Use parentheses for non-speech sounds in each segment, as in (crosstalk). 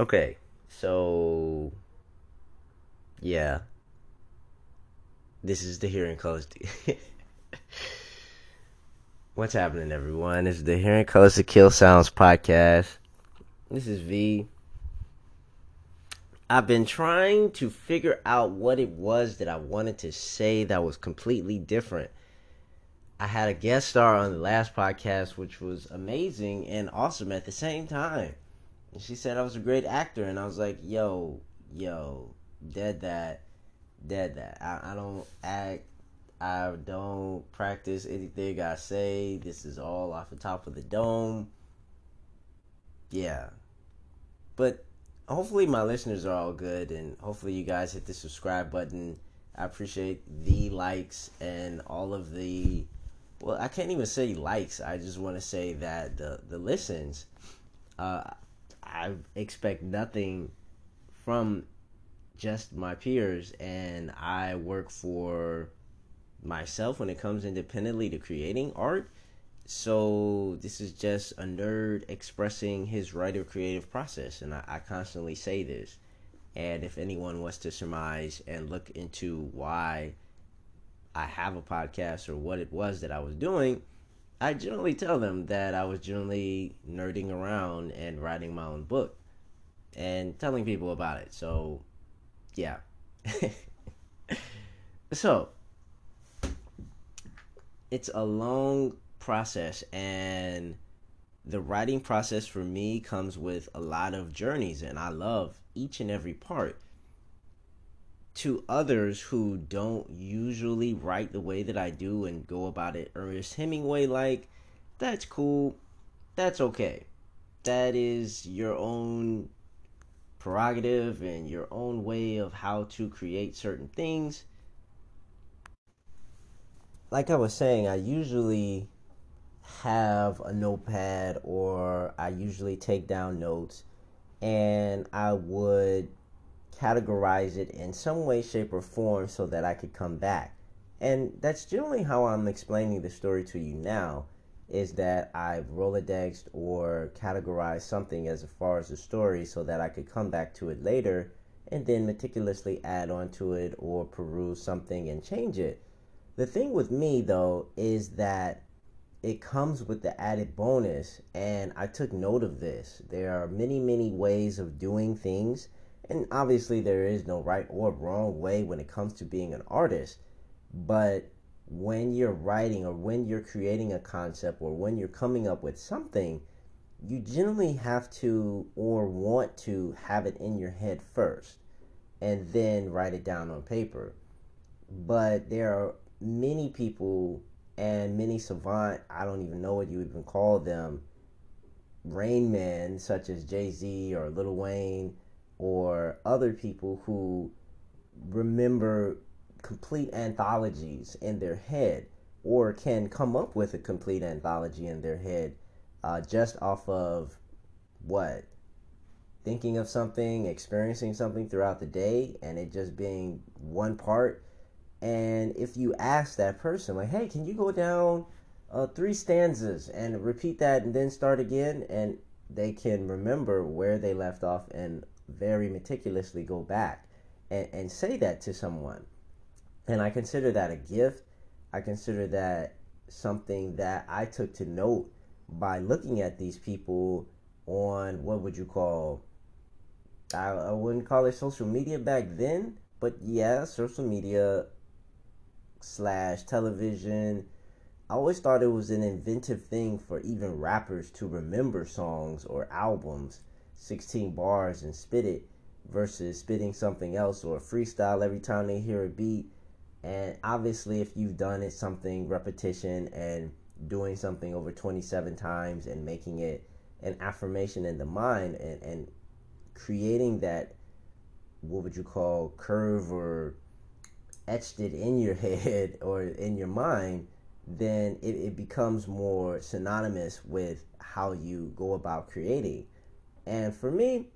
Okay, so yeah, this is the Hearing Colors. (laughs) What's happening, everyone? Is the Hearing Colors to Kill Sounds podcast. This is V. I've been trying to figure out what it was that I wanted to say that was completely different. I had a guest star on the last podcast, which was amazing and awesome at the same time. And she said I was a great actor, and I was like, yo, yo, dead that, dead that. I, I don't act I don't practice anything I say. This is all off the top of the dome. Yeah. But hopefully my listeners are all good and hopefully you guys hit the subscribe button. I appreciate the likes and all of the well, I can't even say likes. I just want to say that the the listens uh I expect nothing from just my peers and I work for myself when it comes independently to creating art. So this is just a nerd expressing his writer creative process, and I, I constantly say this. And if anyone wants to surmise and look into why I have a podcast or what it was that I was doing, I generally tell them that I was generally nerding around and writing my own book and telling people about it. So, yeah. (laughs) so, it's a long process and the writing process for me comes with a lot of journeys and I love each and every part. To others who don't usually write the way that I do and go about it Ernest Hemingway like, that's cool. That's okay. That is your own prerogative and your own way of how to create certain things like I was saying, I usually have a notepad or I usually take down notes and I would categorize it in some way, shape, or form so that I could come back. And that's generally how I'm explaining the story to you now is that I've Rolodexed or categorized something as far as the story so that I could come back to it later and then meticulously add on to it or peruse something and change it. The thing with me though is that it comes with the added bonus, and I took note of this. There are many, many ways of doing things, and obviously, there is no right or wrong way when it comes to being an artist. But when you're writing, or when you're creating a concept, or when you're coming up with something, you generally have to or want to have it in your head first and then write it down on paper. But there are many people and many savant, I don't even know what you would even call them, rain men such as Jay Z or Lil Wayne or other people who remember complete anthologies in their head or can come up with a complete anthology in their head uh, just off of what thinking of something experiencing something throughout the day and it just being one part and if you ask that person, like, hey, can you go down uh, three stanzas and repeat that and then start again? And they can remember where they left off and very meticulously go back and, and say that to someone. And I consider that a gift. I consider that something that I took to note by looking at these people on what would you call I, I wouldn't call it social media back then, but yeah, social media slash television. I always thought it was an inventive thing for even rappers to remember songs or albums, 16 bars and spit it versus spitting something else or freestyle every time they hear a beat. And obviously, if you've done it something repetition and doing something over 27 times and making it an affirmation in the mind and, and creating that, what would you call curve or etched it in your (laughs) head or in your mind, then it, it becomes more synonymous with how you go about creating. And for me,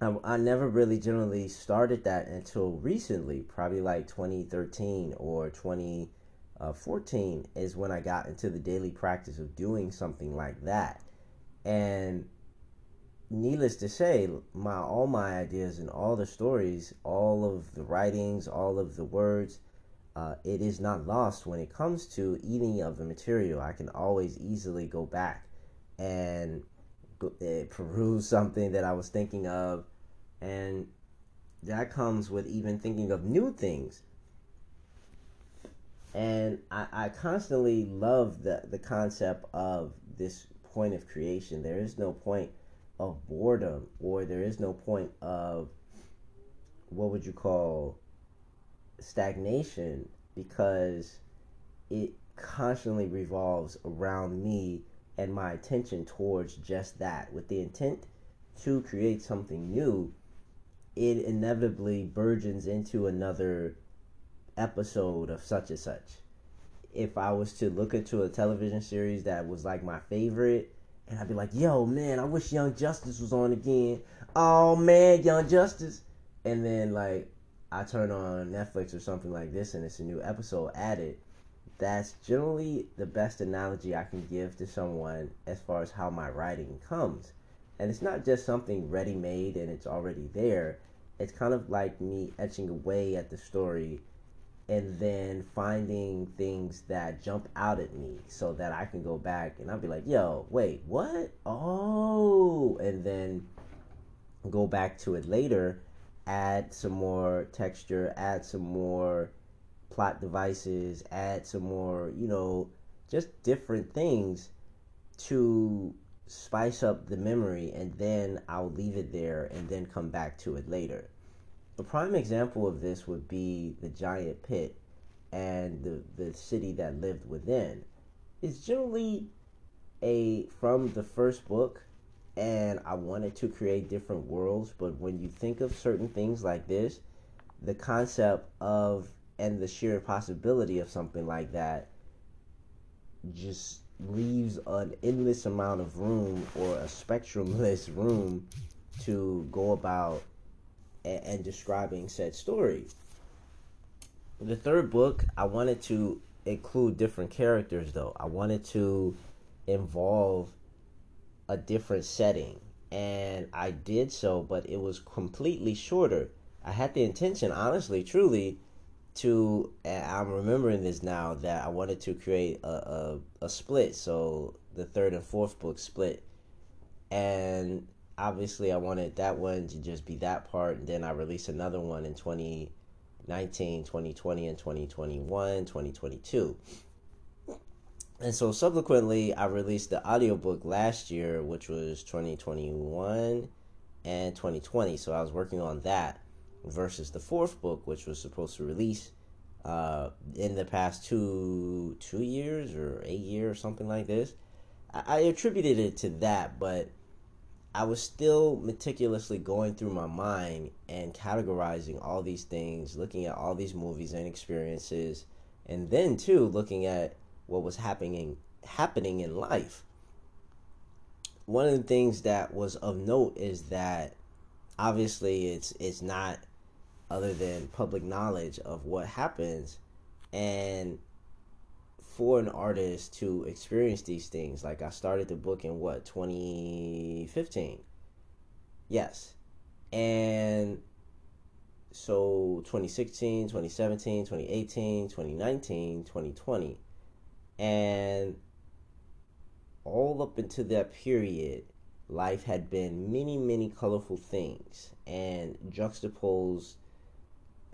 I, I never really generally started that until recently, probably like 2013 or 2014 is when I got into the daily practice of doing something like that. And needless to say, my all my ideas and all the stories, all of the writings, all of the words, uh, it is not lost when it comes to any of the material. I can always easily go back and uh, peruse something that I was thinking of, and that comes with even thinking of new things. And I, I constantly love the, the concept of this point of creation. There is no point of boredom or there is no point of what would you call stagnation because it constantly revolves around me and my attention towards just that with the intent to create something new it inevitably burgeons into another episode of such and such if i was to look into a television series that was like my favorite and I'd be like, yo, man, I wish Young Justice was on again. Oh, man, Young Justice. And then, like, I turn on Netflix or something like this and it's a new episode added. That's generally the best analogy I can give to someone as far as how my writing comes. And it's not just something ready made and it's already there. It's kind of like me etching away at the story and then finding things that jump out at me so that I can go back and I'll be like, yo, wait, what? Oh, and then go back to it later, add some more texture, add some more plot devices, add some more, you know, just different things to spice up the memory and then I'll leave it there and then come back to it later. A prime example of this would be the giant pit and the, the city that lived within. It's generally a from the first book and I wanted to create different worlds, but when you think of certain things like this, the concept of and the sheer possibility of something like that just leaves an endless amount of room or a spectrumless (laughs) room to go about and, and describing said story. The third book, I wanted to include different characters though. I wanted to involve a different setting and I did so, but it was completely shorter. I had the intention, honestly, truly, to. I'm remembering this now that I wanted to create a, a, a split, so the third and fourth book split, and obviously I wanted that one to just be that part and then I released another one in 2019, 2020 and 2021, 2022. And so subsequently I released the audiobook last year which was 2021 and 2020. So I was working on that versus the fourth book which was supposed to release uh, in the past two two years or eight years or something like this. I, I attributed it to that, but I was still meticulously going through my mind and categorizing all these things, looking at all these movies and experiences, and then too looking at what was happening happening in life. One of the things that was of note is that obviously it's it's not other than public knowledge of what happens and for an artist to experience these things. Like I started the book in what 2015. Yes. And so 2016, 2017, 2018, 2019, 2020. And all up into that period, life had been many, many colorful things and juxtaposed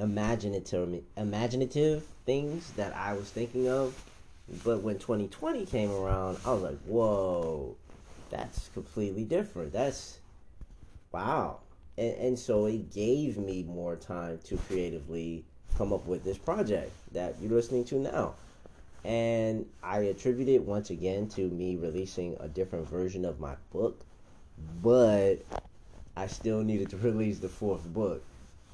imaginative imaginative things that I was thinking of but when 2020 came around, I was like, whoa, that's completely different. That's wow. And, and so it gave me more time to creatively come up with this project that you're listening to now. And I attribute it once again to me releasing a different version of my book, but I still needed to (laughs) release the fourth book.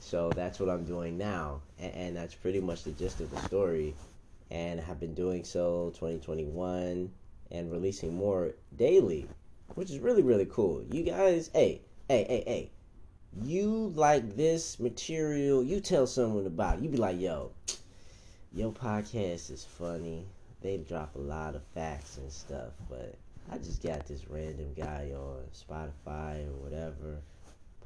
So that's what I'm doing now. And, and that's pretty much the gist of the story and have been doing so 2021 and releasing more daily, which is really really cool. You guys, hey, hey, hey, hey. You like this material, you tell someone about it. You be like, yo, your podcast is funny. They drop a lot of facts and stuff, but I just got this random guy on Spotify or whatever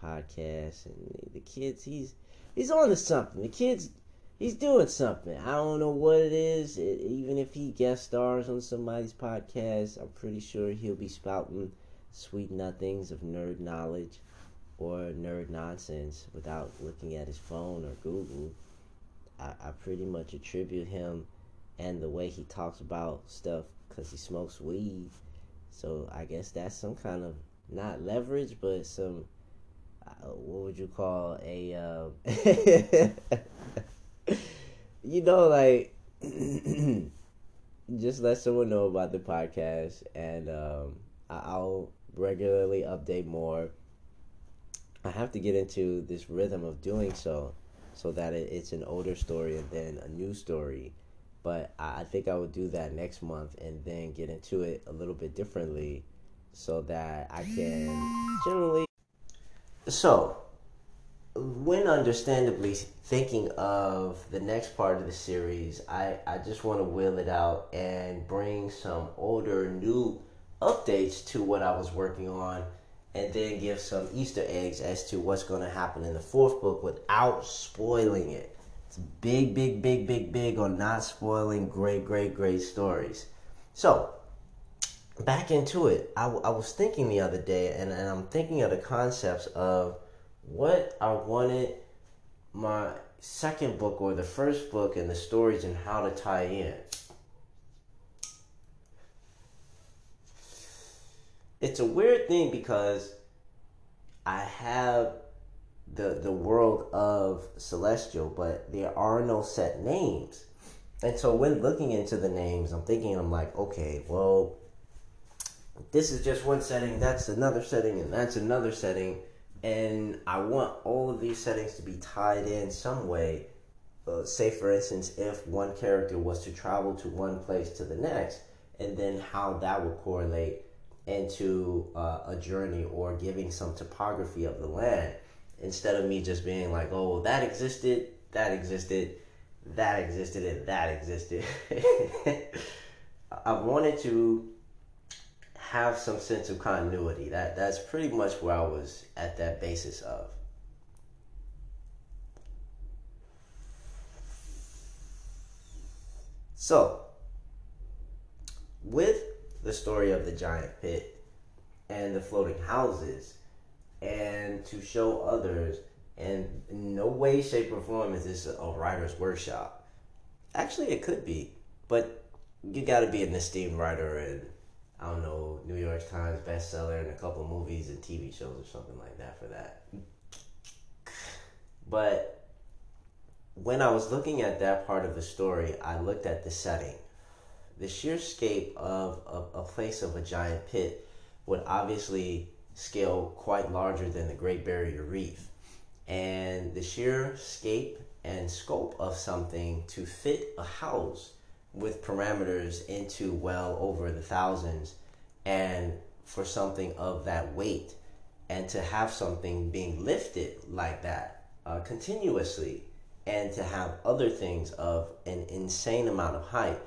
podcast, and the kids, he's he's on to something. The kids, he's doing something. I don't know what it is. It, even if he guest stars on somebody's podcast, I'm pretty sure he'll be spouting sweet nothings of nerd knowledge or nerd nonsense without looking at his phone or Google. I, I pretty much attribute him and the way he talks about stuff because he smokes weed. So I guess that's some kind of not leverage, but some what would you call a uh, (laughs) you know like (clears throat) just let someone know about the podcast and um, I'll regularly update more. I have to get into this rhythm of doing so so that it, it's an older story and then a new story. But I, I think I would do that next month and then get into it a little bit differently so that I can generally. So, when understandably thinking of the next part of the series, I, I just want to wheel it out and bring some older, new updates to what I was working on and then give some Easter eggs as to what's going to happen in the fourth book without spoiling it. It's big, big, big, big, big on not spoiling great, great, great stories. So, back into it. I, I was thinking the other day, and, and I'm thinking of the concepts of what I wanted my second book or the first book and the stories and how to tie in. it's a weird thing because I have the the world of celestial, but there are no set names. And so when looking into the names, I'm thinking I'm like, okay, well, this is just one setting, that's another setting, and that's another setting, and I want all of these settings to be tied in some way. Uh, say, for instance, if one character was to travel to one place to the next, and then how that would correlate into uh, a journey or giving some topography of the land instead of me just being like, oh, that existed, that existed, that existed, and that existed. (laughs) I wanted to have some sense of continuity. That that's pretty much where I was at that basis of. So, with the story of the giant pit and the floating houses and to show others and in no way shape or form is this a writer's workshop actually it could be but you got to be an esteemed writer and i don't know new york times bestseller and a couple movies and tv shows or something like that for that but when i was looking at that part of the story i looked at the setting the sheer scape of, of a place of a giant pit would obviously scale quite larger than the Great Barrier Reef. And the sheer scape and scope of something to fit a house with parameters into well over the thousands and for something of that weight and to have something being lifted like that uh, continuously and to have other things of an insane amount of height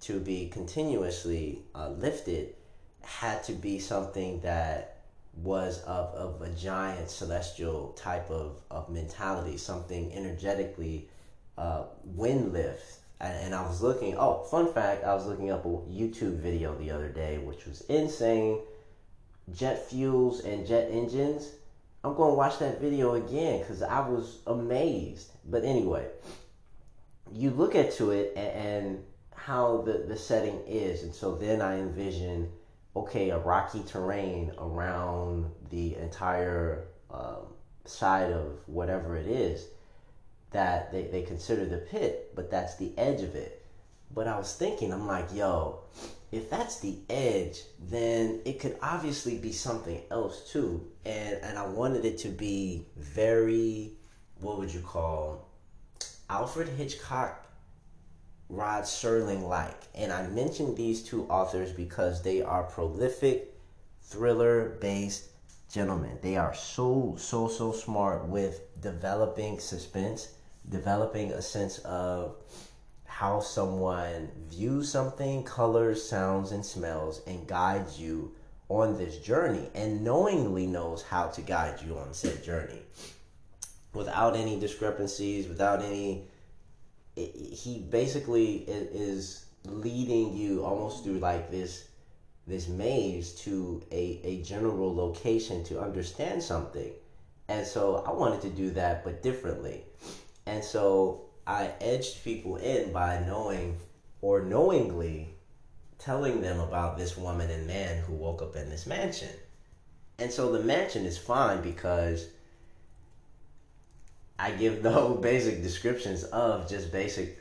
to be continuously uh, lifted had to be something that was of, of a giant celestial type of, of mentality, something energetically uh, wind lift. And, I was looking, oh, fun fact, I was looking up a YouTube video the other day, which was insane. Jet fuels and jet engines. I'm going to watch that video again because I was amazed. But anyway, you look into it and, and how the, the setting is. And so then I envision, okay, a rocky terrain around the entire um, side of whatever it is that they, they consider the pit, but that's the edge of it. But I was thinking, I'm like, yo, if that's the edge, then it could obviously be something else too. And and I wanted it to be very, what would you call, Alfred Hitchcock Rod Serling like. And I mentioned these two authors because they are prolific, thriller based gentlemen. They are so, so, so smart with developing suspense, developing a sense of how someone views something, colors, sounds, and smells, and guides you on this journey and knowingly knows how to guide you on said journey without any discrepancies, without any. He basically is leading you almost through like this this maze to a, a general location to understand something. And so I wanted to do that, but differently. And so I edged people in by knowing or knowingly telling them about this woman and man who woke up in this mansion. And so the mansion is fine because I give no basic descriptions of just basic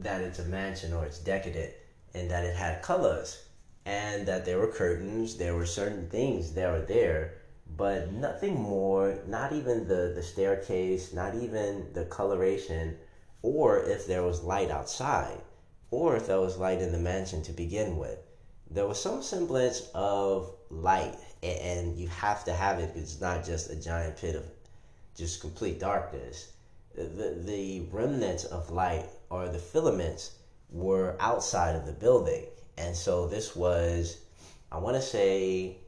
that it's a mansion or it's decadent and that it had colors and that there were curtains, there were certain things that were there, but nothing more, not even the, the staircase, not even the coloration or if there was light outside, or if there was light in the mansion to begin with. There was some semblance of light, and you have to have it. It's not just a giant pit of just complete darkness. The, the remnants of light or the filaments were outside of the building. And so this was, I want to say,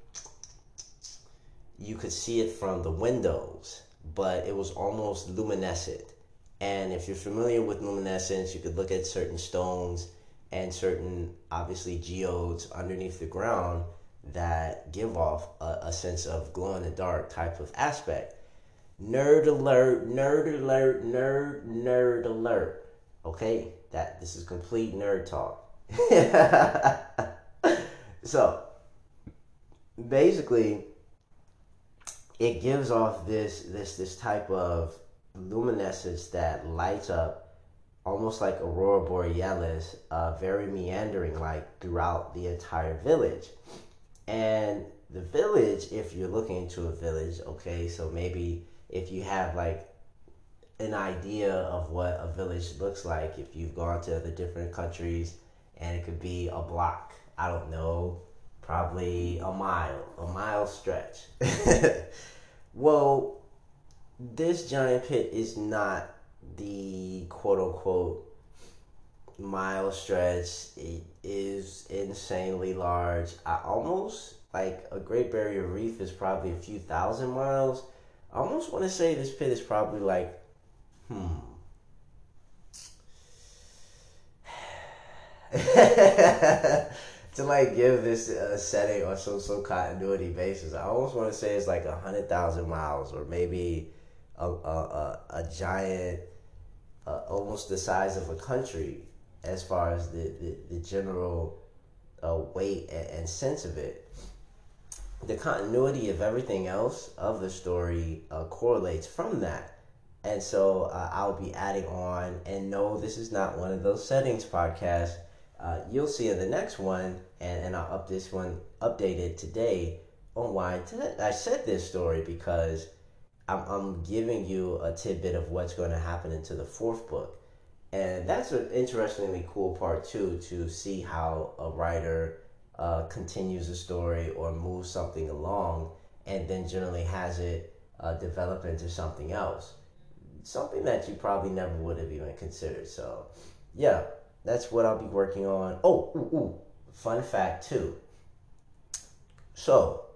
you could see it from the windows, but it was almost luminescent. And if you're familiar with luminescence, you could look at certain stones and certain, obviously, geodes underneath the ground that give off a, a sense of glow in the dark type of aspect. Nerd alert, nerd alert, nerd, nerd alert. Okay? That this is complete nerd talk. (laughs) so basically it gives off this this this type of luminescence that lights up almost like aurora borealis, uh, very meandering like throughout the entire village. And the village, if you're looking into a village, okay, so maybe if you have like an idea of what a village looks like, if you've gone to the different countries, and it could be a block, I don't know, probably a mile, a mile stretch. (laughs) well, this giant pit is not the quote unquote mile stretch. It is insanely large. I almost like a Great Barrier Reef is probably a few thousand miles. I almost want to say this pit is probably like, hmm. (laughs) (laughs) to like give this a setting on some some continuity basis, I almost want to say it's like a hundred thousand miles or maybe a, a, a, a giant, uh, almost the size of a country as far as the, the, the general uh, weight and, and sense of it. The continuity of everything else of the story uh, correlates from that. And so uh, I'll be adding on, and no, this is not one of those settings podcasts. Uh, you'll see in the next one, and, and I'll up this one updated today on why I said this story because I'm, I'm giving you a tidbit of what's going to happen into the fourth book. And that's an interestingly cool part, too, to see how a writer uh, continues a story or moves something along and then generally has it uh, develop into something else. Something that you probably never would have even considered. So, yeah, that's what I'll be working on. Oh, ooh, ooh, fun fact, too. So,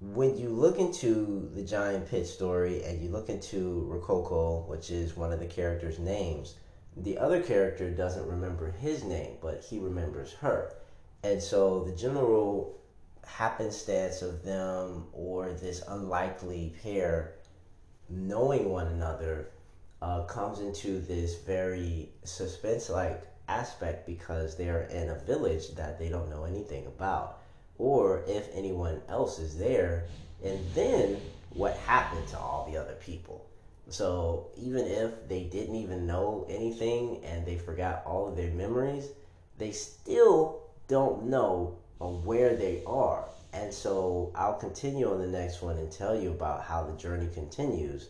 when you look into the giant pit story and you look into Rococo, which is one of the characters' names, the other character doesn't remember his name, but he remembers her. And so the general happenstance of them or this unlikely pair knowing one another uh, comes into this very suspense like aspect because they're in a village that they don't know anything about or if anyone else is there, and then what happened to all the other people. So even if they didn't even know anything and they forgot all of their memories, they still don't know where they are. And so I'll continue on the next one and tell you about how the journey continues.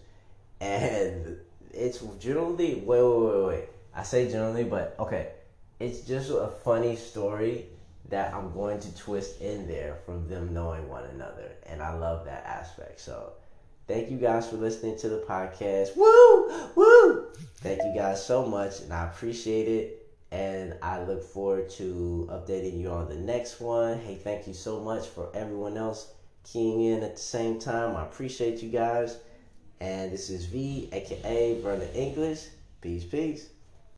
And it's generally, wait, wait, wait, wait. I say generally, but okay. It's just a funny story that I'm going to twist in there from them knowing one another. And I love that aspect. So thank you guys for listening to the podcast. Woo! Woo! Thank you guys so much, and I appreciate it. And I look forward to updating you on the next one. Hey, thank you so much for everyone else keying in at the same time. I appreciate you guys. And this is V, aka Vernon English. Peace, peace.